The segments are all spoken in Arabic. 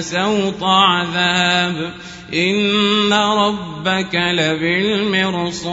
سوط عذاب إن ربك لبالمرصاد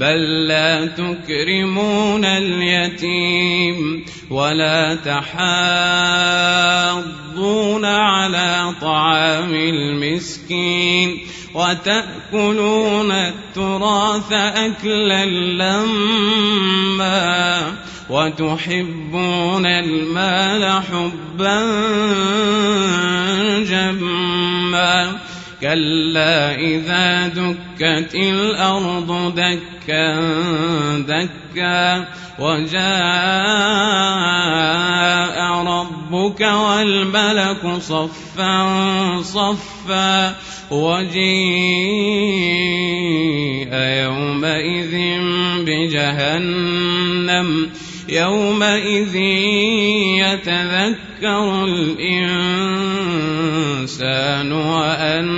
بل لا تكرمون اليتيم ولا تحاضون على طعام المسكين وتأكلون التراث أكلا لما وتحبون المال حبا جما كلا إذا دكت الأرض دكا دكا وجاء ربك والملك صفا صفا وجيء يومئذ بجهنم يومئذ يتذكر الإنسان وأنى